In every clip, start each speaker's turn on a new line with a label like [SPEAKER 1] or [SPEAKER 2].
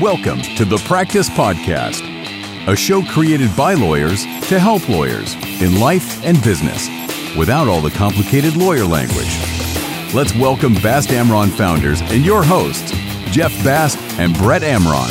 [SPEAKER 1] Welcome to the Practice Podcast, a show created by lawyers to help lawyers in life and business without all the complicated lawyer language. Let's welcome Bast Amron founders and your hosts, Jeff Bast and Brett Amron.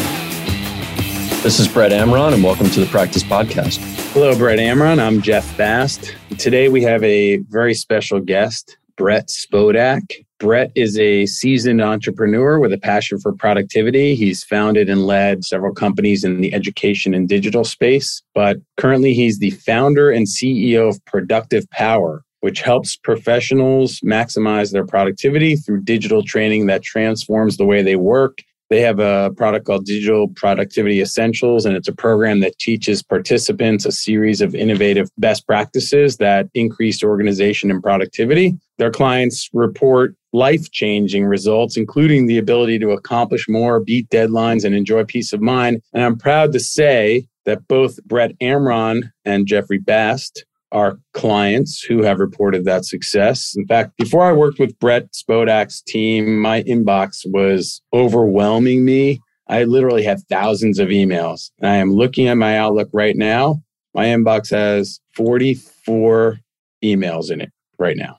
[SPEAKER 2] This is Brett Amron, and welcome to the Practice Podcast.
[SPEAKER 3] Hello, Brett Amron. I'm Jeff Bast. Today we have a very special guest, Brett Spodak. Brett is a seasoned entrepreneur with a passion for productivity. He's founded and led several companies in the education and digital space, but currently he's the founder and CEO of Productive Power, which helps professionals maximize their productivity through digital training that transforms the way they work they have a product called Digital Productivity Essentials, and it's a program that teaches participants a series of innovative best practices that increase organization and productivity. Their clients report life changing results, including the ability to accomplish more, beat deadlines, and enjoy peace of mind. And I'm proud to say that both Brett Amron and Jeffrey Bast are clients who have reported that success. In fact, before I worked with Brett Spodak's team, my inbox was overwhelming me. I literally have thousands of emails. And I am looking at my Outlook right now. My inbox has 44 emails in it right now.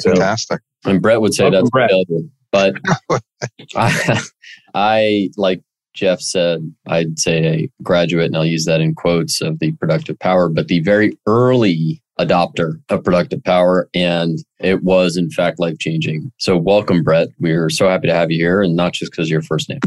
[SPEAKER 4] So, Fantastic.
[SPEAKER 2] And Brett would say that's Brett. but I, I like Jeff said, I'd say a graduate, and I'll use that in quotes of the productive power, but the very early adopter of productive power. And it was, in fact, life changing. So, welcome, Brett. We're so happy to have you here, and not just because of your first name.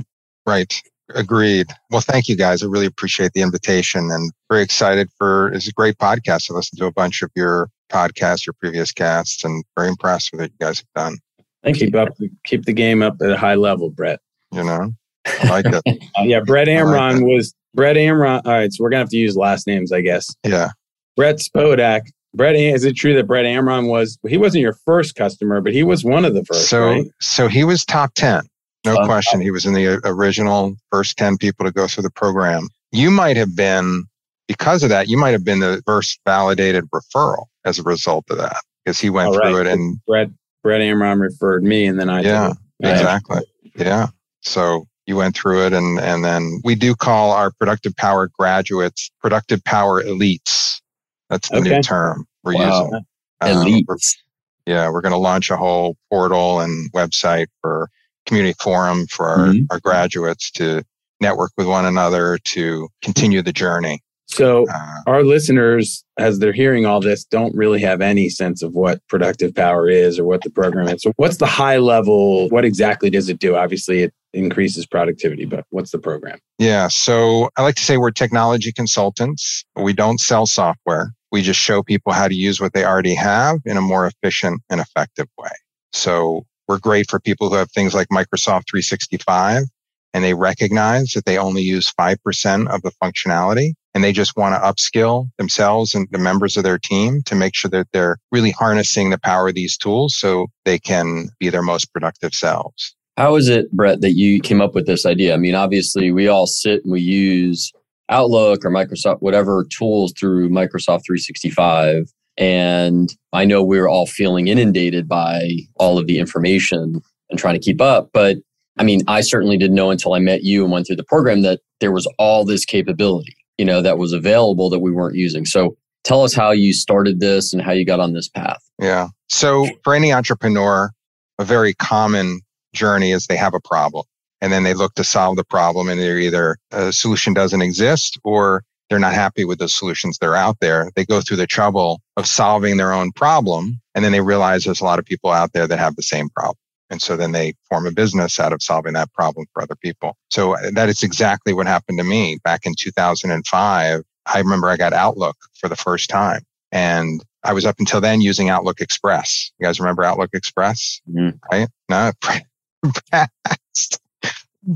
[SPEAKER 4] Right. Agreed. Well, thank you guys. I really appreciate the invitation and very excited for it's a great podcast. I listened to a bunch of your podcasts, your previous casts, and very impressed with what you guys have done.
[SPEAKER 3] Thank you. Keep up keep the game up at a high level, Brett.
[SPEAKER 4] You know? I like it.
[SPEAKER 3] uh, yeah, Brett Amron like was Brett Amron. All right, so we're gonna have to use last names, I guess.
[SPEAKER 4] Yeah.
[SPEAKER 3] Brett Spodak. Brett, is it true that Brett Amron was he wasn't your first customer, but he was one of the first?
[SPEAKER 4] So,
[SPEAKER 3] right?
[SPEAKER 4] so he was top ten, no uh, question. He was in the original first ten people to go through the program. You might have been because of that. You might have been the first validated referral as a result of that because he went through it and
[SPEAKER 3] Brett Brett Amron referred me, and then I
[SPEAKER 4] yeah exactly yeah. So you went through it and and then we do call our productive power graduates productive power elites that's the okay. new term we're wow. using
[SPEAKER 2] um, elites
[SPEAKER 4] yeah we're going to launch a whole portal and website for community forum for our, mm-hmm. our graduates to network with one another to continue the journey
[SPEAKER 3] so uh, our listeners, as they're hearing all this, don't really have any sense of what productive power is or what the program is. So what's the high level? What exactly does it do? Obviously, it increases productivity, but what's the program?
[SPEAKER 4] Yeah. So I like to say we're technology consultants. We don't sell software. We just show people how to use what they already have in a more efficient and effective way. So we're great for people who have things like Microsoft 365 and they recognize that they only use 5% of the functionality and they just want to upskill themselves and the members of their team to make sure that they're really harnessing the power of these tools so they can be their most productive selves.
[SPEAKER 2] How is it, Brett, that you came up with this idea? I mean, obviously, we all sit and we use Outlook or Microsoft, whatever tools through Microsoft 365. And I know we're all feeling inundated by all of the information and trying to keep up. But I mean, I certainly didn't know until I met you and went through the program that there was all this capability, you know, that was available that we weren't using. So tell us how you started this and how you got on this path.
[SPEAKER 4] Yeah. So for any entrepreneur, a very common journey is they have a problem and then they look to solve the problem and they're either a solution doesn't exist or they're not happy with the solutions that are out there. They go through the trouble of solving their own problem and then they realize there's a lot of people out there that have the same problem. And so then they form a business out of solving that problem for other people. So uh, that is exactly what happened to me back in 2005. I remember I got Outlook for the first time and I was up until then using Outlook Express. You guys remember Outlook Express? Mm-hmm. Right? No, past.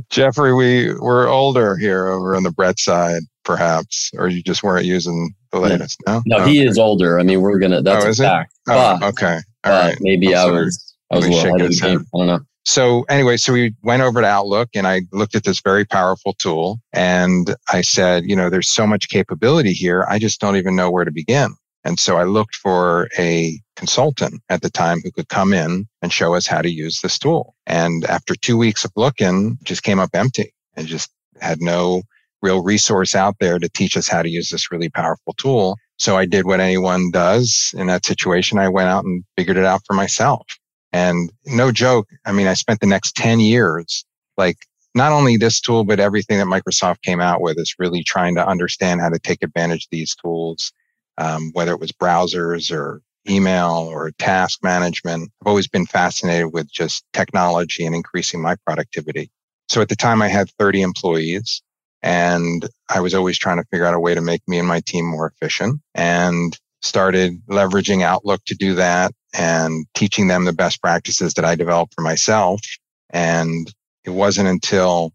[SPEAKER 4] Jeffrey, we we're older here over on the Brett side, perhaps, or you just weren't using the latest. No,
[SPEAKER 2] no, he is older. I mean, we're gonna. That's oh, a fact.
[SPEAKER 4] Oh, but, okay, all right.
[SPEAKER 2] Maybe I was. I was a little ahead of the game. I don't know.
[SPEAKER 4] So anyway, so we went over to Outlook and I looked at this very powerful tool and I said, you know, there's so much capability here. I just don't even know where to begin. And so I looked for a consultant at the time who could come in and show us how to use this tool. And after two weeks of looking, just came up empty and just had no real resource out there to teach us how to use this really powerful tool. So I did what anyone does in that situation. I went out and figured it out for myself. And no joke. I mean, I spent the next 10 years, like not only this tool, but everything that Microsoft came out with is really trying to understand how to take advantage of these tools, um, whether it was browsers or email or task management. I've always been fascinated with just technology and increasing my productivity. So at the time I had 30 employees and I was always trying to figure out a way to make me and my team more efficient and started leveraging Outlook to do that and teaching them the best practices that I developed for myself. And it wasn't until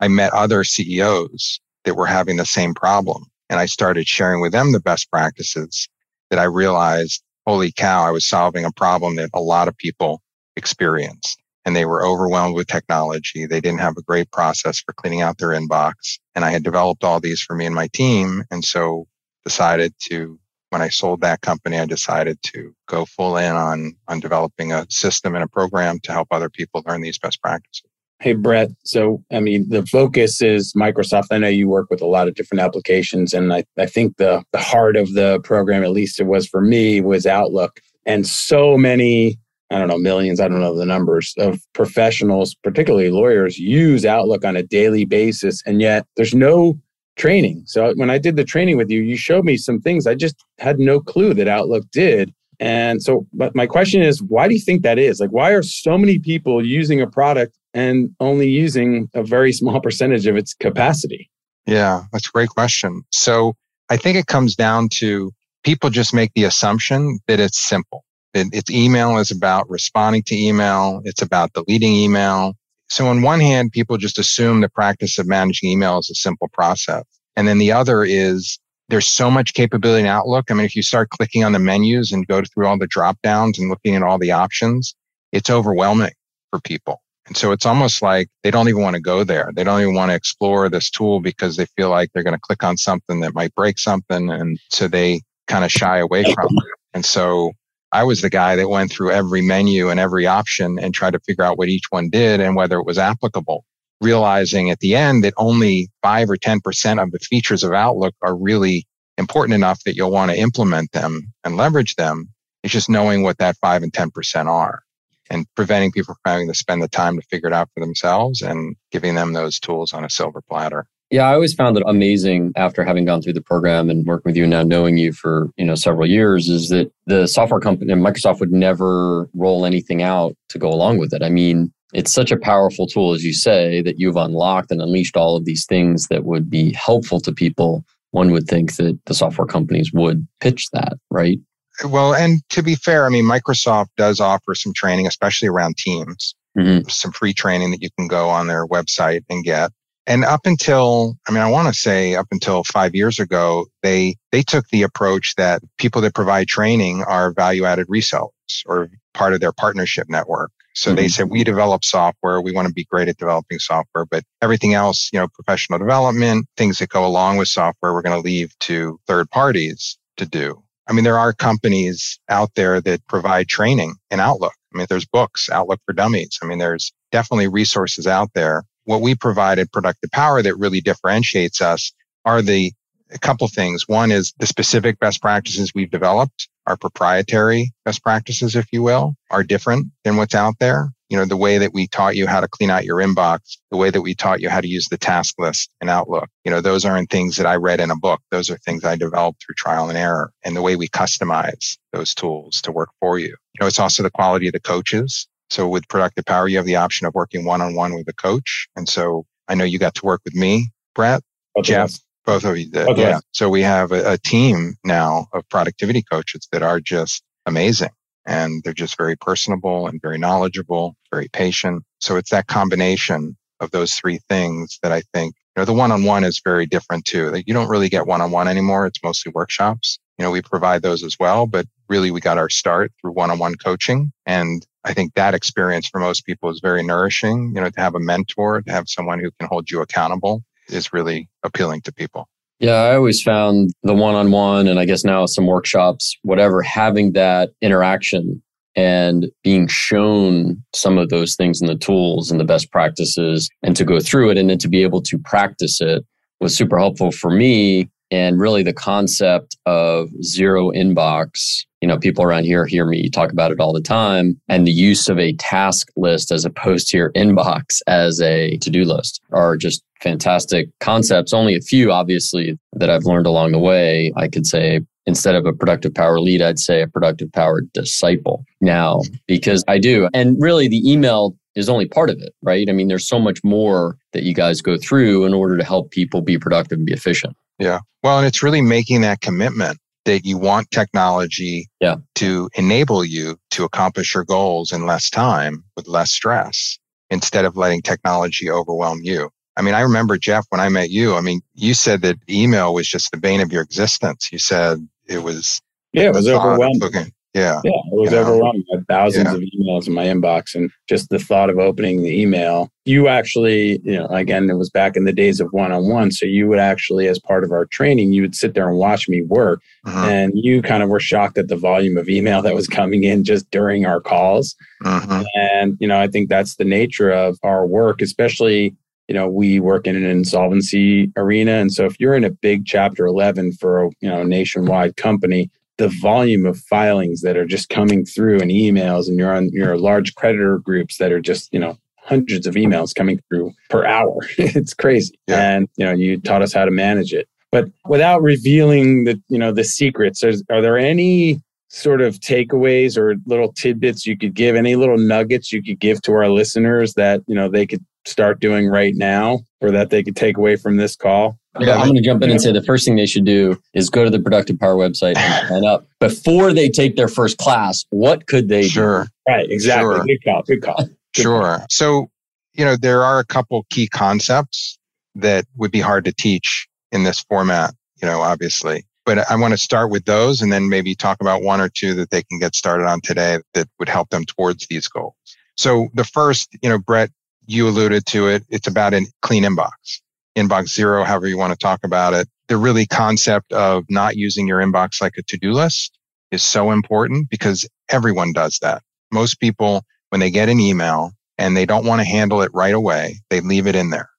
[SPEAKER 4] I met other CEOs that were having the same problem and I started sharing with them the best practices that I realized, holy cow, I was solving a problem that a lot of people experienced and they were overwhelmed with technology. They didn't have a great process for cleaning out their inbox. And I had developed all these for me and my team. And so decided to, when I sold that company, I decided to go full in on, on developing a system and a program to help other people learn these best practices.
[SPEAKER 3] Hey, Brett. So, I mean, the focus is Microsoft. I know you work with a lot of different applications, and I, I think the, the heart of the program, at least it was for me, was Outlook. And so many I don't know, millions, I don't know the numbers of professionals, particularly lawyers, use Outlook on a daily basis. And yet there's no training. So when I did the training with you, you showed me some things I just had no clue that Outlook did. And so, but my question is, why do you think that is? Like, why are so many people using a product and only using a very small percentage of its capacity?
[SPEAKER 4] Yeah, that's a great question. So I think it comes down to people just make the assumption that it's simple. That it's email is about responding to email. It's about deleting email. So on one hand, people just assume the practice of managing email is a simple process. And then the other is there's so much capability in Outlook. I mean, if you start clicking on the menus and go through all the drop downs and looking at all the options, it's overwhelming for people. And so it's almost like they don't even want to go there. They don't even want to explore this tool because they feel like they're going to click on something that might break something. And so they kind of shy away from it. And so I was the guy that went through every menu and every option and tried to figure out what each one did and whether it was applicable. Realizing at the end that only five or 10% of the features of Outlook are really important enough that you'll want to implement them and leverage them. It's just knowing what that five and 10% are and preventing people from having to spend the time to figure it out for themselves and giving them those tools on a silver platter.
[SPEAKER 2] Yeah, I always found it amazing after having gone through the program and working with you and now knowing you for, you know, several years is that the software company Microsoft would never roll anything out to go along with it. I mean, it's such a powerful tool, as you say, that you've unlocked and unleashed all of these things that would be helpful to people. One would think that the software companies would pitch that, right?
[SPEAKER 4] Well, and to be fair, I mean, Microsoft does offer some training, especially around Teams, mm-hmm. some free training that you can go on their website and get. And up until, I mean, I want to say up until five years ago, they, they took the approach that people that provide training are value added resellers or part of their partnership network. So mm-hmm. they said, we develop software. We want to be great at developing software, but everything else, you know, professional development, things that go along with software, we're going to leave to third parties to do. I mean, there are companies out there that provide training in Outlook. I mean, there's books, Outlook for Dummies. I mean, there's definitely resources out there what we provide at Productive Power that really differentiates us are the a couple things. One is the specific best practices we've developed, our proprietary best practices, if you will, are different than what's out there. You know, the way that we taught you how to clean out your inbox, the way that we taught you how to use the task list in Outlook, you know, those aren't things that I read in a book. Those are things I developed through trial and error and the way we customize those tools to work for you. You know, it's also the quality of the coaches so with Productive Power, you have the option of working one on one with a coach. And so I know you got to work with me, Brett,
[SPEAKER 3] both
[SPEAKER 4] Jeff, both of you did.
[SPEAKER 3] Both
[SPEAKER 4] yeah. So we have a, a team now of productivity coaches that are just amazing. And they're just very personable and very knowledgeable, very patient. So it's that combination of those three things that I think, you know, the one on one is very different too. Like you don't really get one on one anymore. It's mostly workshops. You know, we provide those as well, but really we got our start through one on one coaching. And I think that experience for most people is very nourishing. You know, to have a mentor, to have someone who can hold you accountable is really appealing to people.
[SPEAKER 2] Yeah, I always found the one on one, and I guess now some workshops, whatever, having that interaction and being shown some of those things and the tools and the best practices and to go through it and then to be able to practice it was super helpful for me and really the concept of zero inbox you know people around here hear me talk about it all the time and the use of a task list as opposed to your inbox as a to-do list are just fantastic concepts. Only a few obviously that i've learned along the way. I could say instead of a productive power lead i'd say a productive power disciple. Now because i do and really the email is only part of it right? I mean there's so much more that you guys go through in order to help people be productive and be efficient.
[SPEAKER 4] Yeah. Well, and it's really making that commitment that you want technology
[SPEAKER 2] yeah.
[SPEAKER 4] to enable you to accomplish your goals in less time with less stress instead of letting technology overwhelm you. I mean, I remember, Jeff, when I met you, I mean, you said that email was just the bane of your existence. You said it was.
[SPEAKER 3] Yeah, it was overwhelming.
[SPEAKER 4] Yeah.
[SPEAKER 3] Yeah. It was overwhelming. I had thousands yeah. of emails in my inbox and just the thought of opening the email. You actually, you know, again, it was back in the days of one on one. So you would actually, as part of our training, you would sit there and watch me work. Uh-huh. And you kind of were shocked at the volume of email that was coming in just during our calls. Uh-huh. And, you know, I think that's the nature of our work, especially you know we work in an insolvency arena and so if you're in a big chapter 11 for a you know nationwide company the volume of filings that are just coming through and emails and you're on your large creditor groups that are just you know hundreds of emails coming through per hour. It's crazy. Yeah. and you know you taught us how to manage it. But without revealing the you know the secrets are there any sort of takeaways or little tidbits you could give any little nuggets you could give to our listeners that you know they could start doing right now or that they could take away from this call
[SPEAKER 2] yeah, I'm going to jump in and say the first thing they should do is go to the Productive Power website and sign up before they take their first class. What could they
[SPEAKER 4] sure.
[SPEAKER 2] do?
[SPEAKER 3] Right, exactly. Sure. Good call. Good call. Good
[SPEAKER 4] sure. Call. So, you know, there are a couple key concepts that would be hard to teach in this format, you know, obviously. But I want to start with those and then maybe talk about one or two that they can get started on today that would help them towards these goals. So the first, you know, Brett, you alluded to it. It's about a clean inbox inbox zero, however you want to talk about it. The really concept of not using your inbox like a to-do list is so important because everyone does that. Most people, when they get an email and they don't want to handle it right away, they leave it in there.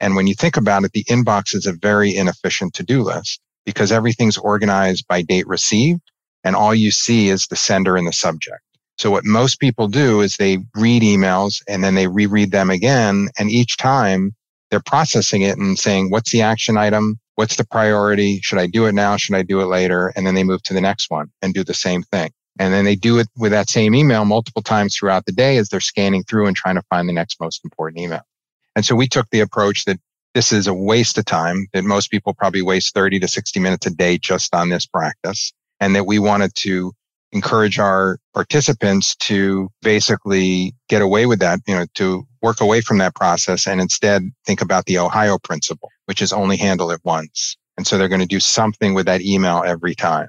[SPEAKER 4] And when you think about it, the inbox is a very inefficient to-do list because everything's organized by date received and all you see is the sender and the subject. So what most people do is they read emails and then they reread them again. And each time they're processing it and saying, what's the action item? What's the priority? Should I do it now? Should I do it later? And then they move to the next one and do the same thing. And then they do it with that same email multiple times throughout the day as they're scanning through and trying to find the next most important email. And so we took the approach that this is a waste of time, that most people probably waste 30 to 60 minutes a day just on this practice, and that we wanted to encourage our participants to basically get away with that, you know, to work away from that process and instead think about the Ohio principle, which is only handle it once. And so they're going to do something with that email every time.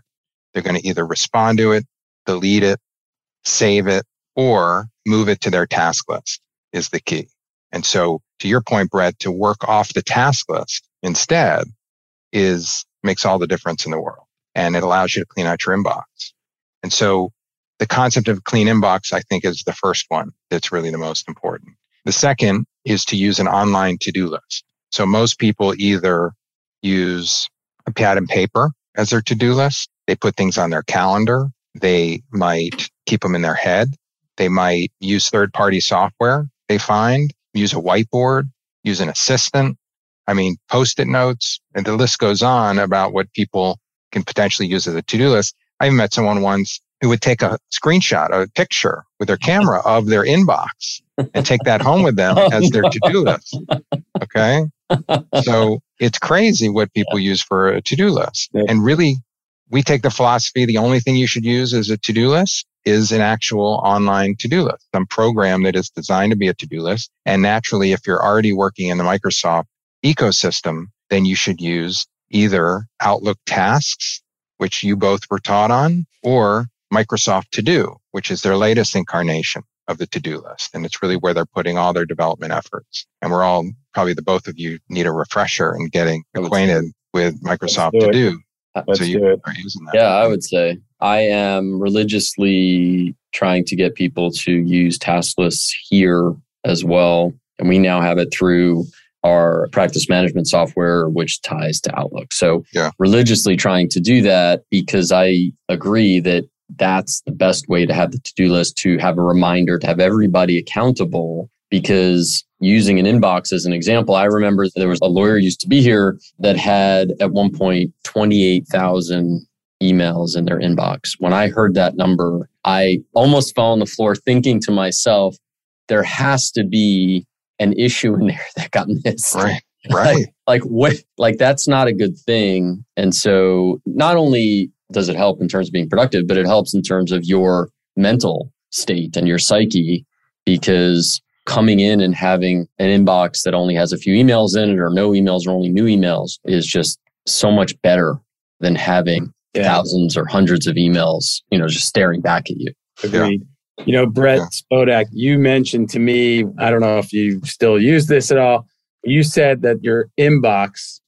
[SPEAKER 4] They're going to either respond to it, delete it, save it, or move it to their task list is the key. And so to your point, Brett, to work off the task list instead is makes all the difference in the world. And it allows you to clean out your inbox. And so the concept of clean inbox, I think, is the first one that's really the most important. The second is to use an online to-do list. So most people either use a pad and paper as their to-do list. They put things on their calendar. They might keep them in their head. They might use third-party software they find, use a whiteboard, use an assistant. I mean, post-it notes, and the list goes on about what people can potentially use as a to-do list. I met someone once who would take a screenshot, a picture with their camera of their inbox and take that home with them oh, as their oh, no. to-do list. Okay. so it's crazy what people use for a to-do list. And really, we take the philosophy the only thing you should use as a to-do list is an actual online to-do list, some program that is designed to be a to-do list. And naturally, if you're already working in the Microsoft ecosystem, then you should use either Outlook tasks which you both were taught on, or Microsoft To Do, which is their latest incarnation of the to do list. And it's really where they're putting all their development efforts. And we're all probably the both of you need a refresher in getting acquainted with Microsoft do To Do.
[SPEAKER 2] Uh, let's so you do are using that. Yeah, I would say I am religiously trying to get people to use task lists here as well. And we now have it through our practice management software, which ties to Outlook. So
[SPEAKER 4] yeah.
[SPEAKER 2] religiously trying to do that because I agree that that's the best way to have the to-do list to have a reminder to have everybody accountable because using an inbox as an example i remember there was a lawyer used to be here that had at one point 28000 emails in their inbox when i heard that number i almost fell on the floor thinking to myself there has to be an issue in there that got missed
[SPEAKER 4] right right
[SPEAKER 2] like, like what like that's not a good thing and so not only does it help in terms of being productive, but it helps in terms of your mental state and your psyche because coming in and having an inbox that only has a few emails in it or no emails or only new emails is just so much better than having yeah. thousands or hundreds of emails, you know, just staring back at you.
[SPEAKER 3] Agreed. You know, Brett yeah. Spodak, you mentioned to me, I don't know if you still use this at all. You said that your inbox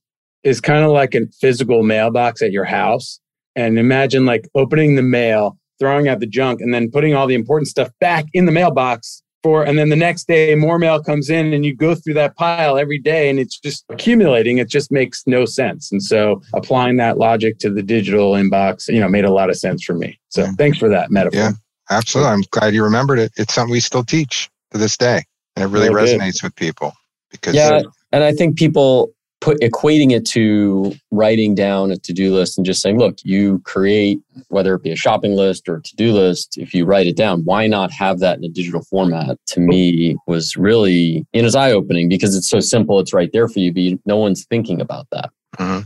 [SPEAKER 3] is kind of like a physical mailbox at your house and imagine like opening the mail, throwing out the junk, and then putting all the important stuff back in the mailbox for, and then the next day more mail comes in and you go through that pile every day and it's just accumulating. It just makes no sense. And so applying that logic to the digital inbox, you know, made a lot of sense for me. So yeah. thanks for that metaphor.
[SPEAKER 4] Yeah, absolutely. I'm glad you remembered it. It's something we still teach to this day. And it really resonates with people because
[SPEAKER 2] yeah, and I think people put equating it to writing down a to-do list and just saying look you create whether it be a shopping list or a to-do list if you write it down why not have that in a digital format to me was really it is eye-opening because it's so simple it's right there for you but no one's thinking about that
[SPEAKER 3] mm-hmm.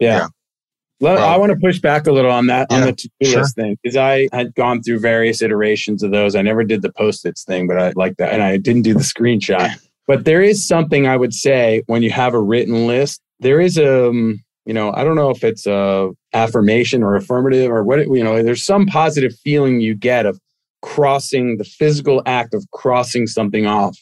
[SPEAKER 3] yeah, yeah. Well, I want to push back a little on that yeah, on the to-do sure. list thing because I had gone through various iterations of those. I never did the post-its thing, but I like that, and I didn't do the screenshot. But there is something I would say when you have a written list, there is a, um, you know, I don't know if it's a affirmation or affirmative or what, you know, there's some positive feeling you get of crossing the physical act of crossing something off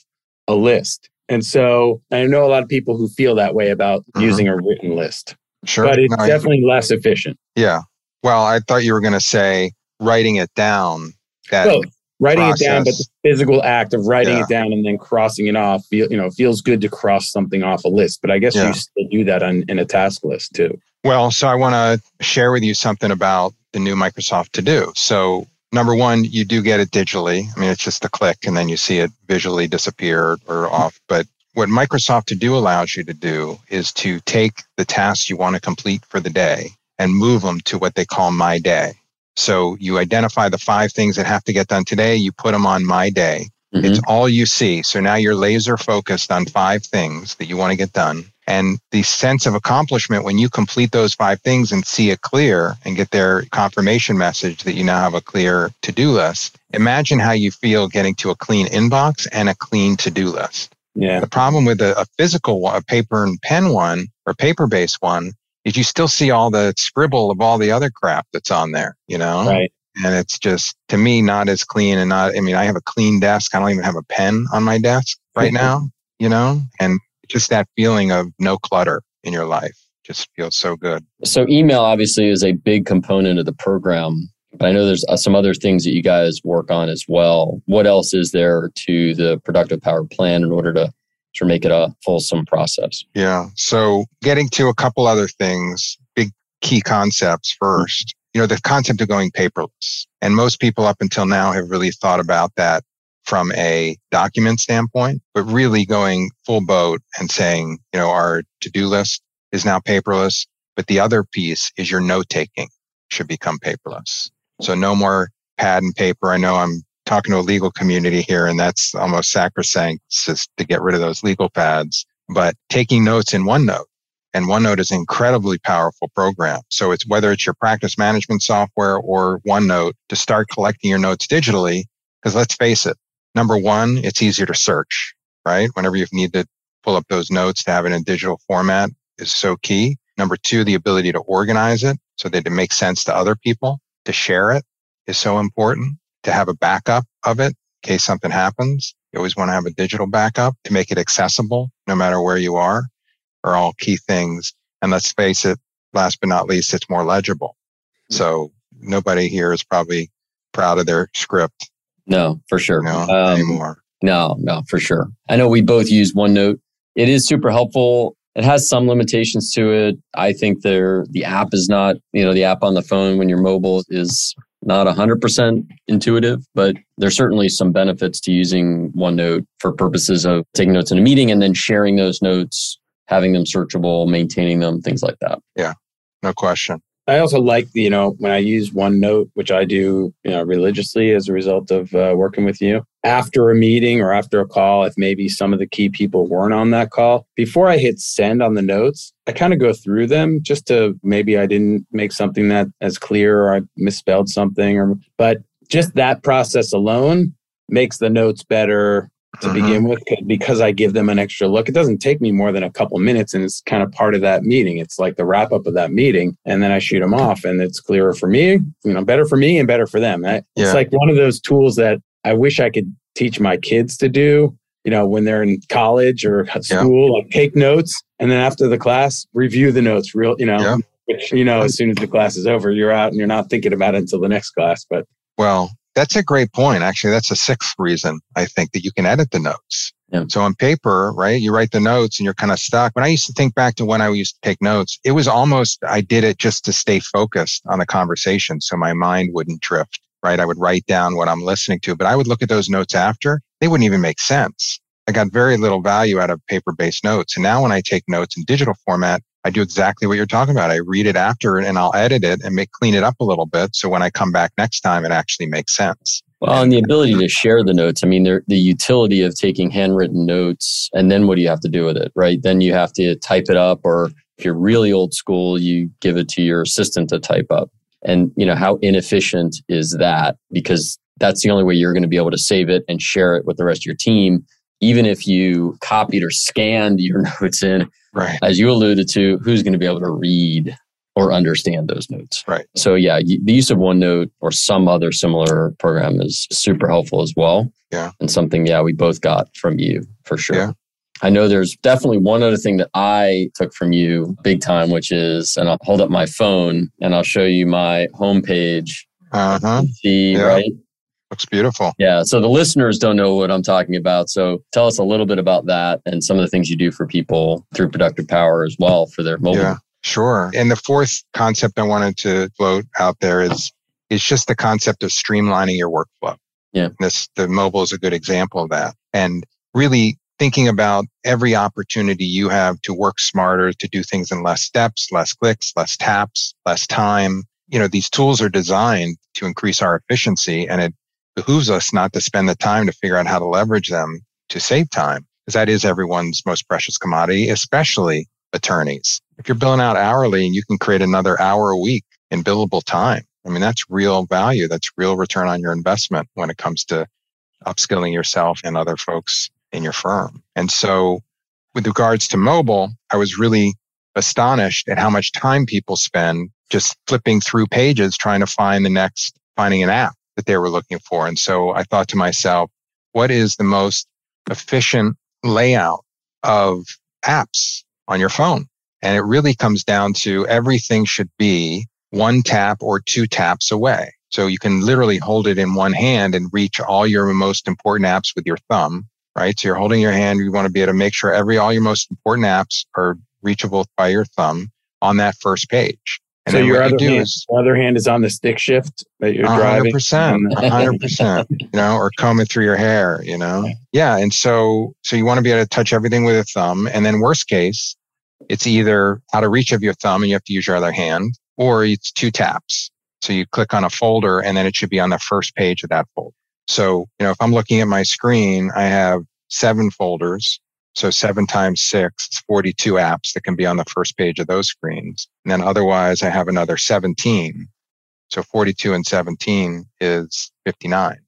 [SPEAKER 3] a list. And so I know a lot of people who feel that way about mm-hmm. using a written list.
[SPEAKER 4] Sure.
[SPEAKER 3] But it's no, definitely less efficient.
[SPEAKER 4] Yeah. Well, I thought you were going to say writing it down. That Both
[SPEAKER 3] writing process. it down, but the physical act of writing yeah. it down and then crossing it off, feel, you know, feels good to cross something off a list. But I guess yeah. you still do that on, in a task list too.
[SPEAKER 4] Well, so I want to share with you something about the new Microsoft To Do. So number one, you do get it digitally. I mean, it's just a click and then you see it visually disappear or off. But what Microsoft To Do allows you to do is to take the tasks you want to complete for the day and move them to what they call My Day. So you identify the five things that have to get done today, you put them on my day. Mm-hmm. It's all you see. So now you're laser focused on five things that you want to get done. And the sense of accomplishment when you complete those five things and see it clear and get their confirmation message that you now have a clear to do list. Imagine how you feel getting to a clean inbox and a clean to do list.
[SPEAKER 3] Yeah.
[SPEAKER 4] The problem with a, a physical, a paper and pen one or paper based one is you still see all the scribble of all the other crap that's on there, you know?
[SPEAKER 3] Right.
[SPEAKER 4] And it's just to me not as clean and not I mean, I have a clean desk. I don't even have a pen on my desk right now, you know? And just that feeling of no clutter in your life just feels so good.
[SPEAKER 2] So email obviously is a big component of the program. But I know there's uh, some other things that you guys work on as well. What else is there to the productive power plan in order to to make it a fulsome process.
[SPEAKER 4] Yeah. So getting to a couple other things, big key concepts first. You know, the concept of going paperless. And most people up until now have really thought about that from a document standpoint, but really going full boat and saying, you know, our to-do list is now paperless. But the other piece is your note taking should become paperless. So no more pad and paper. I know I'm talking to a legal community here, and that's almost sacrosanct just to get rid of those legal pads. But taking notes in OneNote, and OneNote is an incredibly powerful program. So it's whether it's your practice management software or OneNote to start collecting your notes digitally. Because let's face it, number one, it's easier to search, right? Whenever you need to pull up those notes to have it in digital format is so key. Number two, the ability to organize it so that it makes sense to other people. To share it is so important to have a backup of it in case something happens. You always want to have a digital backup to make it accessible no matter where you are are all key things. And let's face it, last but not least, it's more legible. Hmm. So nobody here is probably proud of their script
[SPEAKER 2] No, for sure.
[SPEAKER 4] No,
[SPEAKER 2] Um,
[SPEAKER 4] anymore.
[SPEAKER 2] No, no, for sure. I know we both use OneNote. It is super helpful. It has some limitations to it. I think there the app is not, you know, the app on the phone when you're mobile is not 100% intuitive, but there's certainly some benefits to using OneNote for purposes of taking notes in a meeting and then sharing those notes, having them searchable, maintaining them, things like that. Yeah.
[SPEAKER 4] No question.
[SPEAKER 3] I also like, you know, when I use OneNote, which I do, you know, religiously as a result of uh, working with you, after a meeting or after a call, if maybe some of the key people weren't on that call, before I hit send on the notes, I kind of go through them just to maybe I didn't make something that as clear or I misspelled something or, but just that process alone makes the notes better to
[SPEAKER 4] Mhm.
[SPEAKER 3] begin with because I give them an extra look. It doesn't take me more than a couple minutes and it's kind of part of that meeting. It's like the wrap up of that meeting and then I shoot them off and it's clearer for me, you know, better for me and better for them. I-
[SPEAKER 4] Yeah.
[SPEAKER 3] It's like one of those tools that I wish I could teach my kids to do, you know, when they're in college or at
[SPEAKER 4] Yeah.
[SPEAKER 3] school, like take notes and then after the class, review the notes real, you know,
[SPEAKER 4] Yeah.
[SPEAKER 3] which, you know, as soon as the class is over, you're out and you're not thinking about it until the next class. But
[SPEAKER 4] Well, that's a great point. Actually, that's a sixth reason I think that you can edit the notes.
[SPEAKER 2] Yeah.
[SPEAKER 4] So on paper, right, you write the notes and you're kind of stuck. When I used to think back to when I used to take notes, it was almost, I did it just to stay focused on the conversation so my mind wouldn't drift, right? I would write down what I'm listening to, but I would look at those notes after. They wouldn't even make sense. I got very little value out of paper based notes. And now when I take notes in digital format, I do exactly what you're talking about. I read it after and I'll edit it and make clean it up a little bit. So when I come back next time, it actually makes sense.
[SPEAKER 2] Well, and the ability to share the notes. I mean, the utility of taking handwritten notes, and then what do you have to do with it, right? Then you have to type it up, or if you're really old school, you give it to your assistant to type up. And you know how inefficient is that? Because that's the only way you're going to be able to save it and share it with the rest of your team. Even if you copied or scanned your notes in,
[SPEAKER 4] Right.
[SPEAKER 2] as you alluded to, who's going to be able to read or understand those notes?
[SPEAKER 4] Right.
[SPEAKER 2] So yeah, the use of OneNote or some other similar program is super helpful as well.
[SPEAKER 4] Yeah.
[SPEAKER 2] And something, yeah, we both got from you for sure.
[SPEAKER 4] Yeah.
[SPEAKER 2] I know there's definitely one other thing that I took from you big time, which is, and I'll hold up my phone and I'll show you my homepage.
[SPEAKER 4] Uh huh.
[SPEAKER 2] See,
[SPEAKER 4] Yeah.
[SPEAKER 2] right?
[SPEAKER 4] Looks beautiful.
[SPEAKER 2] Yeah. So the listeners don't know what I'm talking about. So tell us a little bit about that and some of the things you do for people through Productive Power as well for their mobile.
[SPEAKER 4] Yeah. Sure. And the fourth concept I wanted to float out there is it's just the concept of streamlining your workflow.
[SPEAKER 2] Yeah.
[SPEAKER 4] This the mobile is a good example of that. And really thinking about every opportunity you have to work smarter, to do things in less steps, less clicks, less taps, less time. You know, these tools are designed to increase our efficiency and it behooves us not to spend the time to figure out how to leverage them to save time because that is everyone's most precious commodity, especially attorneys. If you're billing out hourly and you can create another hour a week in billable time, I mean, that's real value. That's real return on your investment when it comes to upskilling yourself and other folks in your firm. And so with regards to mobile, I was really astonished at how much time people spend just flipping through pages trying to find the next, finding an app that they were looking for. And so I thought to myself, what is the most efficient layout of apps on your phone? And it really comes down to everything should be one tap or two taps away. So you can literally hold it in one hand and reach all your most important apps with your thumb, right? So you're holding your hand. You want to be able to make sure every, all your most important apps are reachable by your thumb on that first page. And
[SPEAKER 3] so
[SPEAKER 4] then
[SPEAKER 3] your other,
[SPEAKER 4] you do
[SPEAKER 3] hand,
[SPEAKER 4] is
[SPEAKER 3] your other hand is on the stick shift that you're
[SPEAKER 4] a hundred
[SPEAKER 3] driving.
[SPEAKER 4] percent,
[SPEAKER 3] and-
[SPEAKER 4] hundred percent, you know, or combing through your hair, you know? Yeah. And so, so you want to be able to touch everything with a thumb. And then worst case, it's either out of reach of your thumb and you have to use your other hand or it's two taps. So you click on a folder and then it should be on the first page of that folder. So, you know, if I'm looking at my screen, I have seven folders. So seven times six is 42 apps that can be on the first page of those screens. And then otherwise I have another 17. So 42 and 17 is 59.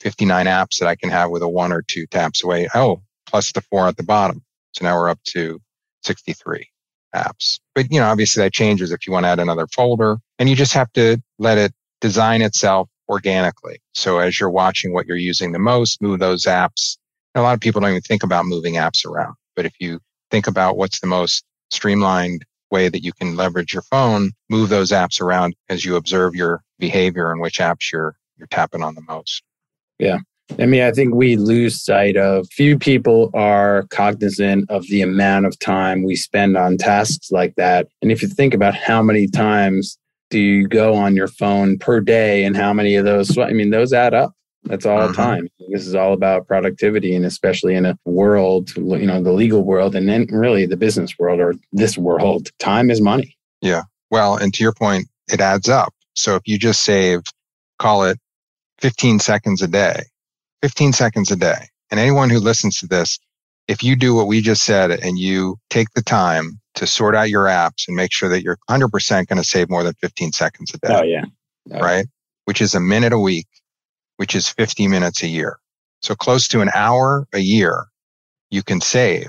[SPEAKER 4] 59 apps that I can have with a one or two taps away. Oh, plus the four at the bottom. So now we're up to 63 apps. But, you know, obviously that changes if you want to add another folder and you just have to let it design itself organically. So as you're watching what you're using the most, move those apps. A lot of people don't even think about moving apps around. But if you think about what's the most streamlined way that you can leverage your phone, move those apps around as you observe your behavior and which apps you're, you're tapping on the most.
[SPEAKER 3] Yeah. I mean, I think we lose sight of few people are cognizant of the amount of time we spend on tasks like that. And if you think about how many times do you go on your phone per day and how many of those, I mean, those add up. That's all uh-huh. time. This is all about productivity, and especially in a world, you know, the legal world, and then really the business world or this world, time is money.
[SPEAKER 4] Yeah. Well, and to your point, it adds up. So if you just save, call it 15 seconds a day, 15 seconds a day. And anyone who listens to this, if you do what we just said and you take the time to sort out your apps and make sure that you're 100% going to save more than 15 seconds a day.
[SPEAKER 3] Oh, yeah.
[SPEAKER 4] Oh. Right. Which is a minute a week, which is 50 minutes a year. So close to an hour a year you can save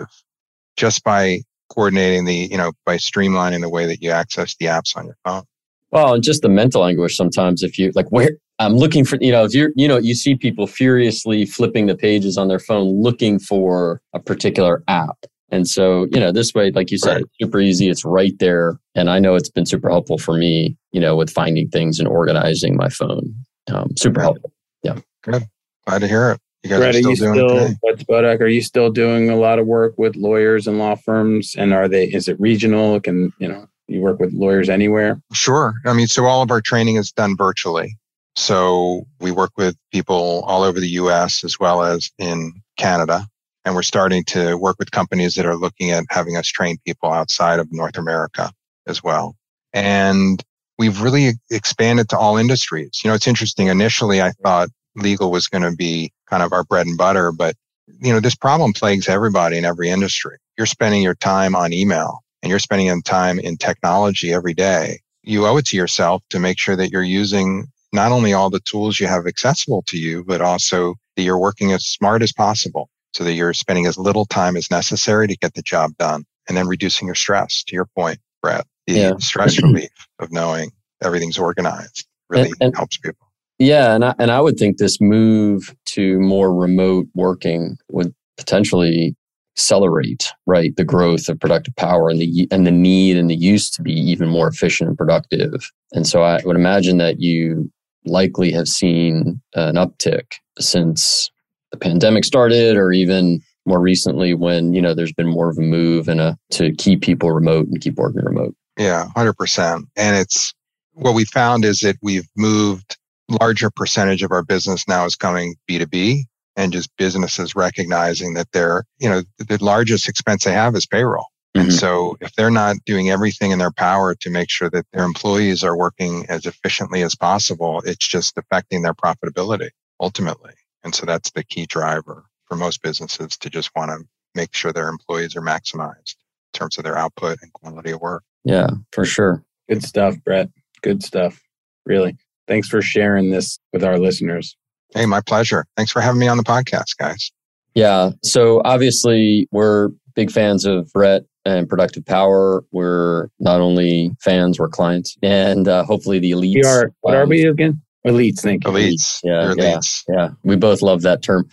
[SPEAKER 4] just by coordinating the, you know, by streamlining the way that you access the apps on your phone.
[SPEAKER 2] Well, and just the mental anguish sometimes if you like where I'm looking for, you know, if you're, you know, you see people furiously flipping the pages on their phone looking for a particular app. And so, you know, this way, like you said, right. it's super easy. It's right there. And I know it's been super helpful for me, you know, with finding things and organizing my phone. Um, super helpful. Yeah.
[SPEAKER 4] Good. Glad to hear it.
[SPEAKER 3] You guys Brett, are still are you doing still, Spodak, are you still doing a lot of work with lawyers and law firms? And are they, is it regional? Can, you know, you work with lawyers anywhere?
[SPEAKER 4] Sure. I mean, so all of our training is done virtually. So we work with people all over the US as well as in Canada. And we're starting to work with companies that are looking at having us train people outside of North America as well. And we've really expanded to all industries. You know, it's interesting. Initially, I thought legal was going to be kind of our bread and butter, but you know, this problem plagues everybody in every industry. You're spending your time on email and you're spending your time in technology every day. You owe it to yourself to make sure that you're using not only all the tools you have accessible to you, but also that you're working as smart as possible so that you're spending as little time as necessary to get the job done and then reducing your stress to your point, Brett, the yeah. stress relief of knowing everything's organized really and, and, helps people.
[SPEAKER 2] Yeah. And I, and I would think this move to more remote working would potentially accelerate right the growth of productive power and the and the need and the use to be even more efficient and productive and so i would imagine that you likely have seen an uptick since the pandemic started or even more recently when you know there's been more of a move and a to keep people remote and keep working remote.
[SPEAKER 4] Yeah 100% and it's what we found is that we've moved larger percentage of our business now is coming b2b and just businesses recognizing that they're you know the largest expense they have is payroll Mm-hmm. And so if they're not doing everything in their power to make sure that their employees are working as efficiently as possible, it's just affecting their profitability ultimately. And so that's the key driver for most businesses to just want to make sure their employees are maximized in terms of their output and quality of work.
[SPEAKER 2] Yeah, for sure.
[SPEAKER 3] Good stuff, Brett. Good stuff. Really. Thanks for sharing this with our listeners.
[SPEAKER 4] Hey, my pleasure. Thanks for having me on the podcast, guys.
[SPEAKER 2] Yeah. So obviously, we're big fans of Brett and Productive Power. We're not only fans, we're clients, and uh, hopefully the elites. We
[SPEAKER 3] are. What um, are we again? Elites. Thank
[SPEAKER 4] you. Elites.
[SPEAKER 2] Yeah, yeah, yeah. We both love that term.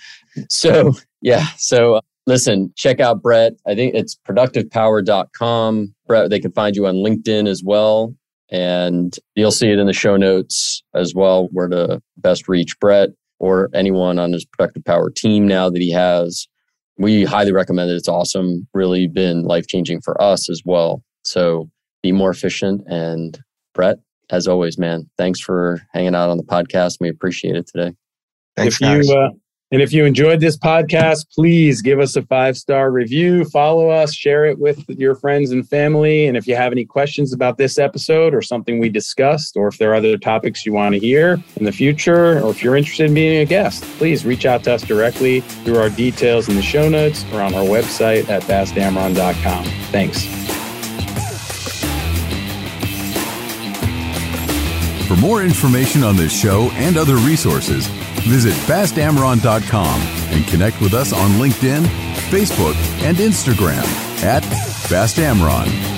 [SPEAKER 2] So yeah. So uh, listen, check out Brett. I think it's productivepower.com. Brett, they can find you on LinkedIn as well. And you'll see it in the show notes as well, where to best reach Brett or anyone on his Productive Power team now that he has we highly recommend it. It's awesome. Really been life changing for us as well. So be more efficient. And Brett, as always, man, thanks for hanging out on the podcast. We appreciate it today.
[SPEAKER 4] Thanks, if guys. you uh,
[SPEAKER 3] and if you enjoyed this podcast, please give us a five star review, follow us, share it with your friends and family. And if you have any questions about this episode or something we discussed, or if there are other topics you want to hear in the future, or if you're interested in being a guest, please reach out to us directly through our details in the show notes or on our website at bastamron.com. Thanks.
[SPEAKER 1] For more information on this show and other resources, Visit bastamron.com and connect with us on LinkedIn, Facebook, and Instagram at Bastamron.